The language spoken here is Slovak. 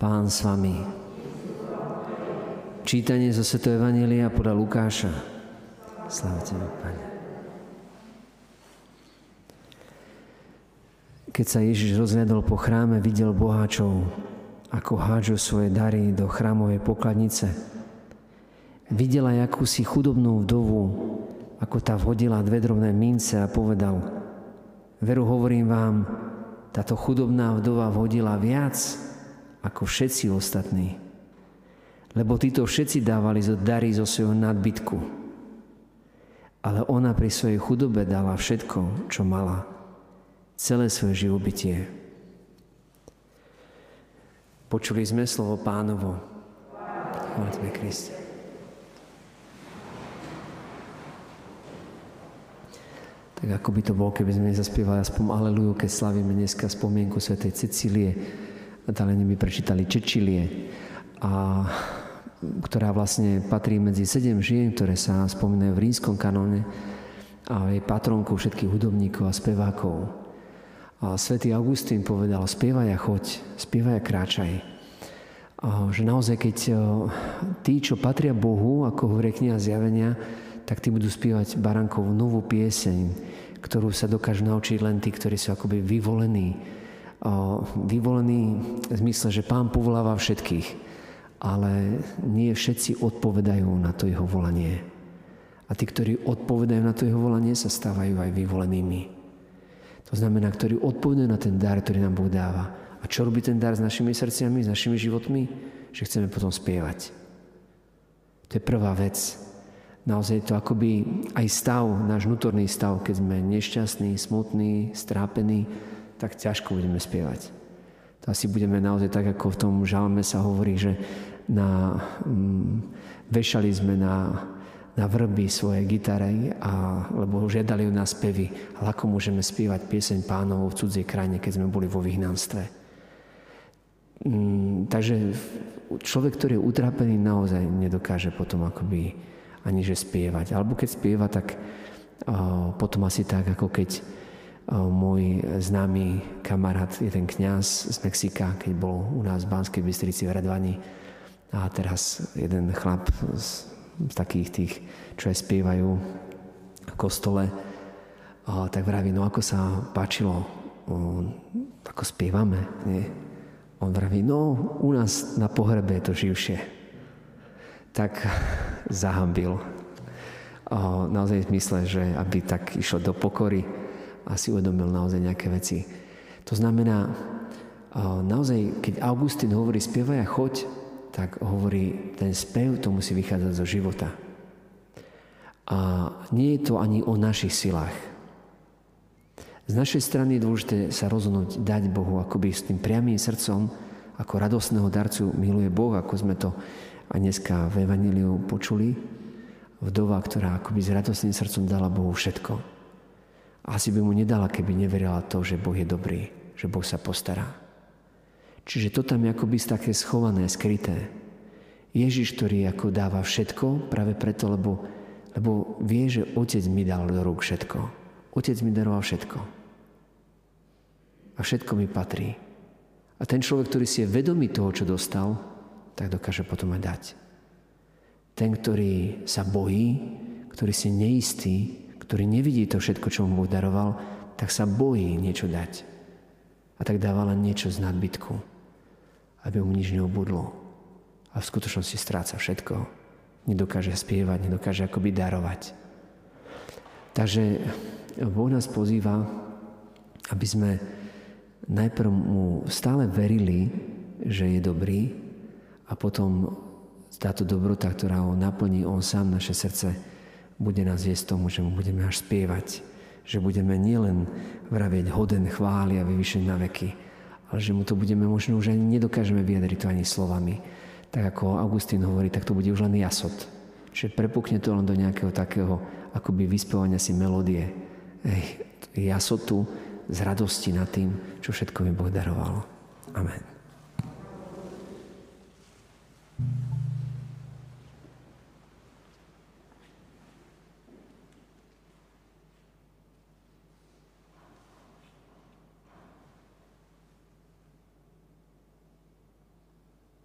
Pán s vami. Čítanie zo Sv. Evangelia podľa Lukáša. Sláva Tebe, Pane. Keď sa Ježiš rozhľadol po chráme, videl boháčov, ako hádžu svoje dary do chrámovej pokladnice. Videl aj akúsi chudobnú vdovu, ako tá vhodila dve drobné mince a povedal, veru hovorím vám, táto chudobná vdova vhodila viac, ako všetci ostatní. Lebo títo všetci dávali zo dary zo svojho nadbytku. Ale ona pri svojej chudobe dala všetko, čo mala. Celé svoje živobytie. Počuli sme slovo pánovo. Chváľme Kriste. Tak ako by to bolo, keby sme zaspievali aspoň Aleluju, keď slavíme dneska spomienku svätej Cecílie, Taliani mi prečítali Čečilie, a, ktorá vlastne patrí medzi sedem žien, ktoré sa spomínajú v rímskom kanóne a je patronkou všetkých hudobníkov a spevákov. A svätý Augustín povedal, spievaj a choď, spievaj a kráčaj. A, že naozaj, keď tí, čo patria Bohu, ako hovorí kniha zjavenia, tak tí budú spievať Barankovú novú pieseň, ktorú sa dokážu naučiť len tí, ktorí sú akoby vyvolení, vyvolený v zmysle, že pán povoláva všetkých, ale nie všetci odpovedajú na to jeho volanie. A tí, ktorí odpovedajú na to jeho volanie, sa stávajú aj vyvolenými. To znamená, ktorí odpovedajú na ten dar, ktorý nám Boh dáva. A čo robí ten dar s našimi srdciami, s našimi životmi? Že chceme potom spievať. To je prvá vec. Naozaj to akoby aj stav, náš vnútorný stav, keď sme nešťastní, smutní, strápení, tak ťažko budeme spievať. To asi budeme naozaj tak, ako v tom žalme sa hovorí, že na, um, vešali sme na, na vrby svoje gitary, a, lebo žiadali u nás spevy. Ale ako môžeme spievať pieseň pánovu v cudzej krajine, keď sme boli vo vyhnanstve? Um, takže človek, ktorý je utrápený, naozaj nedokáže potom akoby ani spievať. Alebo keď spieva, tak uh, potom asi tak, ako keď môj známy kamarát, jeden kňaz z Mexika, keď bol u nás v Banskej Bystrici v Radvani. A teraz jeden chlap z, z takých tých, čo aj spievajú v kostole, a tak vraví, no ako sa páčilo, ako spievame. Nie? On vraví, no u nás na pohrebe je to živšie. Tak zahambil. O, naozaj v zmysle, že aby tak išlo do pokory, a si uvedomil naozaj nejaké veci. To znamená, naozaj, keď Augustín hovorí spievaj a choď, tak hovorí, ten spev to musí vychádzať zo života. A nie je to ani o našich silách. Z našej strany je dôležité sa rozhodnúť, dať Bohu akoby s tým priamým srdcom, ako radosného darcu miluje Boh, ako sme to aj dneska v Evangeliu počuli. Vdova, ktorá akoby s radostným srdcom dala Bohu všetko. Asi by mu nedala, keby neverila to, že Boh je dobrý, že Boh sa postará. Čiže to tam je akoby také schované, skryté. Ježiš, ktorý ako dáva všetko, práve preto, lebo, lebo vie, že Otec mi dal do rúk všetko. Otec mi daroval všetko. A všetko mi patrí. A ten človek, ktorý si je vedomý toho, čo dostal, tak dokáže potom aj dať. Ten, ktorý sa bojí, ktorý si neistý, ktorý nevidí to všetko, čo mu Boh daroval, tak sa bojí niečo dať. A tak dáva len niečo z nadbytku, aby mu nič neobudlo. A v skutočnosti stráca všetko. Nedokáže spievať, nedokáže akoby darovať. Takže Boh nás pozýva, aby sme najprv mu stále verili, že je dobrý a potom táto dobrota, ktorá ho naplní on sám naše srdce, bude nás jesť tomu, že mu budeme až spievať, že budeme nielen vravieť hoden chvály a vyvyšený na veky, ale že mu to budeme možno už ani nedokážeme vyjadriť to ani slovami. Tak ako Augustín hovorí, tak to bude už len jasot. Čiže prepukne to len do nejakého takého akoby vyspevania si melódie. Ej, jasotu z radosti nad tým, čo všetko mi Boh daroval. Amen.